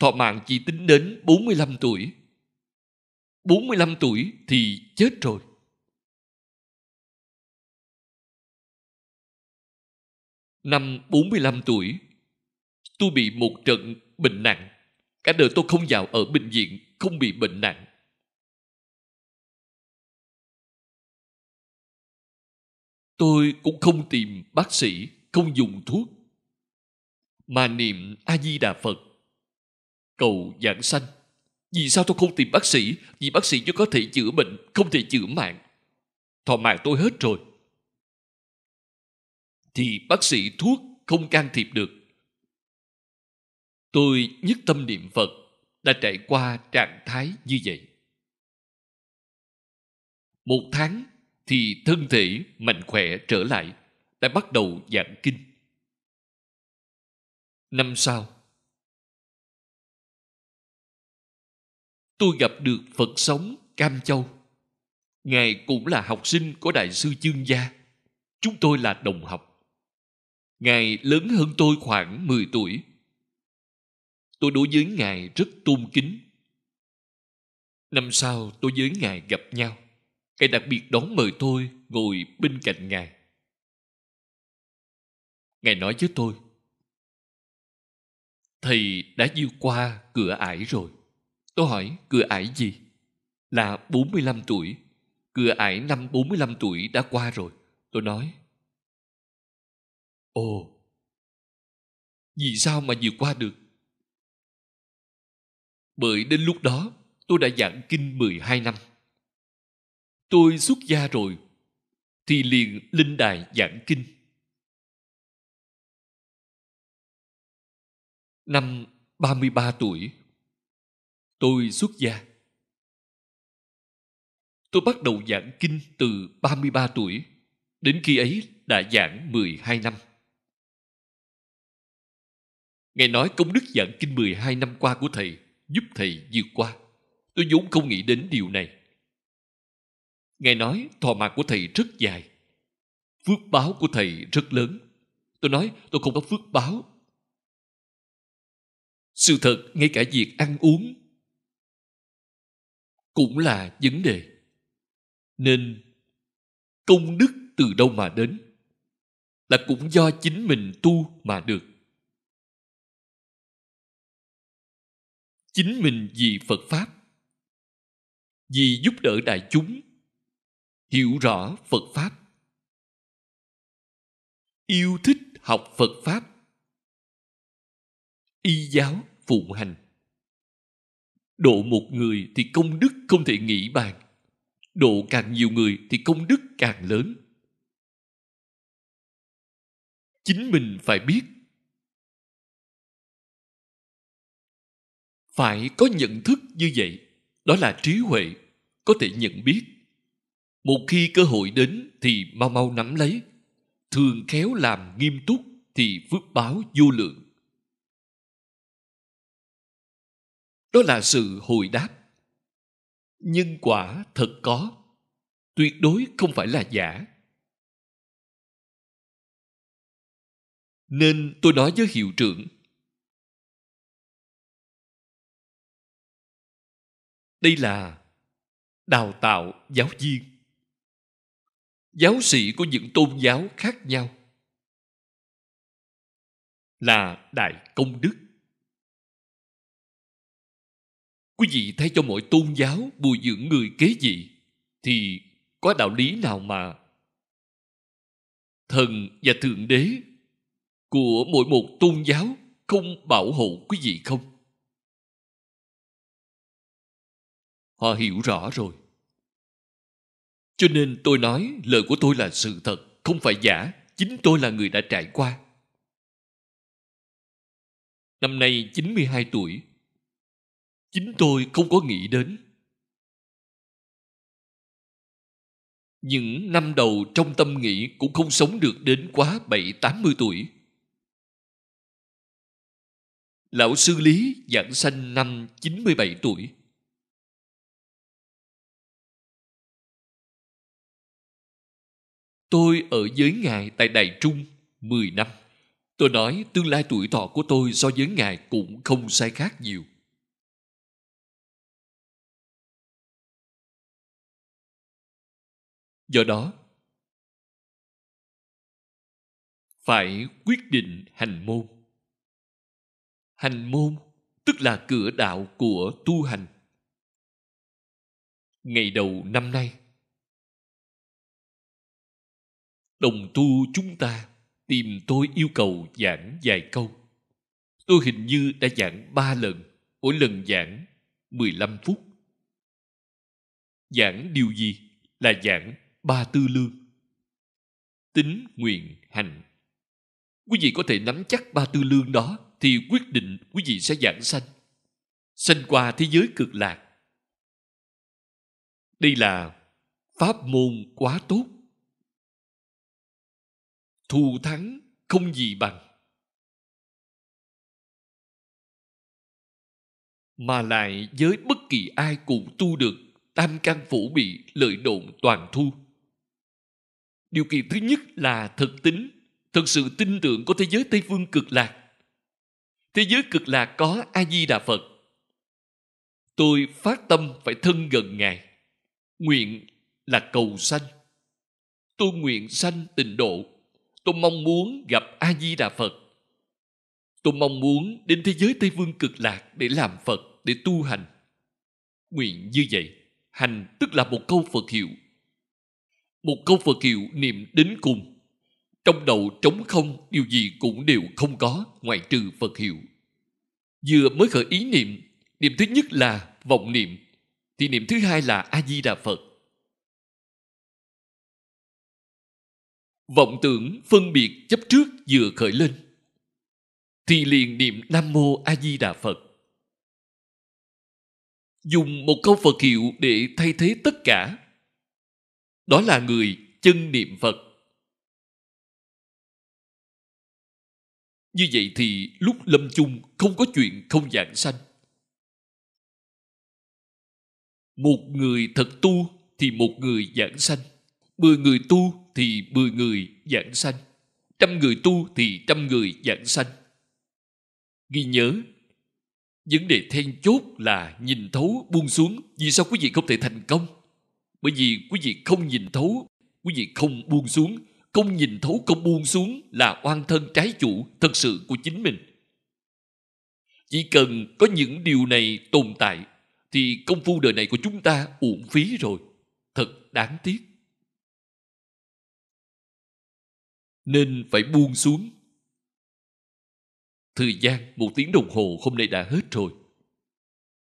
thọ mạng chỉ tính đến 45 tuổi. 45 tuổi thì chết rồi. Năm 45 tuổi, tôi bị một trận bệnh nặng. Cả đời tôi không vào ở bệnh viện, không bị bệnh nặng. Tôi cũng không tìm bác sĩ, không dùng thuốc. Mà niệm A-di-đà Phật cầu giảng sanh. Vì sao tôi không tìm bác sĩ? Vì bác sĩ chỉ có thể chữa bệnh, không thể chữa mạng. Thọ mạng tôi hết rồi. Thì bác sĩ thuốc không can thiệp được. Tôi nhất tâm niệm Phật đã trải qua trạng thái như vậy. Một tháng thì thân thể mạnh khỏe trở lại, đã bắt đầu giảng kinh. Năm sau, tôi gặp được Phật sống Cam Châu. Ngài cũng là học sinh của Đại sư Chương Gia. Chúng tôi là đồng học. Ngài lớn hơn tôi khoảng 10 tuổi. Tôi đối với Ngài rất tôn kính. Năm sau tôi với Ngài gặp nhau. Ngài đặc biệt đón mời tôi ngồi bên cạnh Ngài. Ngài nói với tôi, Thầy đã vượt qua cửa ải rồi. Tôi hỏi cửa ải gì? Là 45 tuổi. Cửa ải năm 45 tuổi đã qua rồi. Tôi nói. Ồ, vì sao mà vượt qua được? Bởi đến lúc đó tôi đã giảng kinh 12 năm. Tôi xuất gia rồi thì liền linh đài giảng kinh. Năm 33 tuổi tôi xuất gia. Tôi bắt đầu giảng kinh từ 33 tuổi, đến khi ấy đã giảng 12 năm. Ngài nói công đức giảng kinh 12 năm qua của Thầy giúp Thầy vượt qua. Tôi vốn không nghĩ đến điều này. Ngài nói thọ mạng của Thầy rất dài. Phước báo của Thầy rất lớn. Tôi nói tôi không có phước báo. Sự thật, ngay cả việc ăn uống cũng là vấn đề nên công đức từ đâu mà đến là cũng do chính mình tu mà được chính mình vì phật pháp vì giúp đỡ đại chúng hiểu rõ phật pháp yêu thích học phật pháp y giáo phụng hành Độ một người thì công đức không thể nghĩ bàn. Độ càng nhiều người thì công đức càng lớn. Chính mình phải biết. Phải có nhận thức như vậy. Đó là trí huệ, có thể nhận biết. Một khi cơ hội đến thì mau mau nắm lấy. Thường khéo làm nghiêm túc thì phước báo vô lượng. đó là sự hồi đáp nhân quả thật có, tuyệt đối không phải là giả nên tôi nói với hiệu trưởng, đây là đào tạo giáo viên giáo sĩ của những tôn giáo khác nhau là đại công đức. Quý vị thấy cho mọi tôn giáo bồi dưỡng người kế vị thì có đạo lý nào mà thần và thượng đế của mỗi một tôn giáo không bảo hộ quý vị không? Họ hiểu rõ rồi cho nên tôi nói lời của tôi là sự thật, không phải giả chính tôi là người đã trải qua năm nay 92 tuổi chính tôi không có nghĩ đến những năm đầu trong tâm nghĩ cũng không sống được đến quá bảy, tám mươi tuổi. Lão sư Lý giảng sanh năm 97 tuổi. Tôi ở với Ngài tại đại Trung 10 năm. Tôi nói tương lai tuổi thọ của tôi so với Ngài cũng không sai khác nhiều. Do đó, phải quyết định hành môn. Hành môn tức là cửa đạo của tu hành. Ngày đầu năm nay, đồng tu chúng ta tìm tôi yêu cầu giảng vài câu. Tôi hình như đã giảng ba lần, mỗi lần giảng 15 phút. Giảng điều gì? Là giảng ba tư lương. Tính, nguyện, hành. Quý vị có thể nắm chắc ba tư lương đó thì quyết định quý vị sẽ giảng sanh. Sanh qua thế giới cực lạc. Đây là pháp môn quá tốt thù thắng không gì bằng. Mà lại với bất kỳ ai cũng tu được, tam căn phủ bị lợi độn toàn thu. Điều kiện thứ nhất là thực tính thật sự tin tưởng có thế giới tây phương cực lạc. Thế giới cực lạc có a di đà phật. Tôi phát tâm phải thân gần ngài. Nguyện là cầu sanh. Tôi nguyện sanh tịnh độ tôi mong muốn gặp a di đà phật. Tôi mong muốn đến thế giới tây phương cực lạc để làm phật, để tu hành. Nguyện như vậy. Hành tức là một câu phật hiệu. Một câu phật hiệu niệm đến cùng. Trong đầu trống không, điều gì cũng đều không có, ngoại trừ phật hiệu. Vừa mới khởi ý niệm niệm thứ nhất là vọng niệm, thì niệm thứ hai là a di đà phật. Vọng tưởng phân biệt chấp trước vừa khởi lên. Thì liền niệm nam mô a di đà phật. Dùng một câu phật hiệu để thay thế tất cả. Đó là người chân niệm phật. Như vậy thì lúc lâm chung không có chuyện không dạng sanh. Một người thật tu thì một người giảng sanh. Mười người tu thì mười người dạng sanh, trăm người tu thì trăm người dạng sanh. Ghi nhớ, vấn đề then chốt là nhìn thấu buông xuống vì sao quý vị không thể thành công. Bởi vì quý vị không nhìn thấu, quý vị không buông xuống. Không nhìn thấu, không buông xuống là oan thân trái chủ thật sự của chính mình. Chỉ cần có những điều này tồn tại thì công phu đời này của chúng ta uổng phí rồi. Thật đáng tiếc. Nên phải buông xuống. Thời gian một tiếng đồng hồ hôm nay đã hết rồi.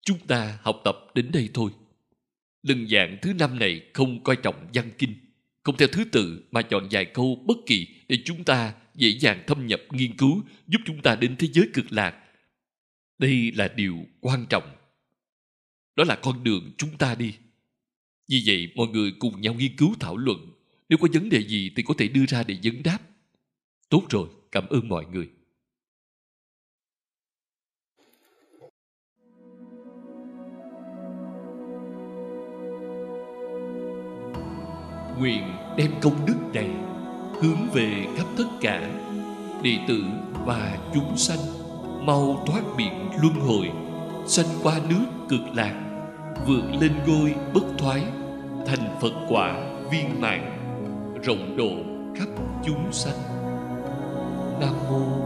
Chúng ta học tập đến đây thôi. Lần giảng thứ năm này không coi trọng văn kinh, không theo thứ tự mà chọn vài câu bất kỳ để chúng ta dễ dàng thâm nhập nghiên cứu, giúp chúng ta đến thế giới cực lạc. Đây là điều quan trọng. Đó là con đường chúng ta đi. Vì vậy, mọi người cùng nhau nghiên cứu thảo luận. Nếu có vấn đề gì thì có thể đưa ra để vấn đáp tốt rồi, cảm ơn mọi người. Nguyện đem công đức này hướng về khắp tất cả đệ tử và chúng sanh, mau thoát biển luân hồi, sanh qua nước cực lạc, vượt lên ngôi bất thoái, thành phật quả viên mãn, rộng độ khắp chúng sanh nam mô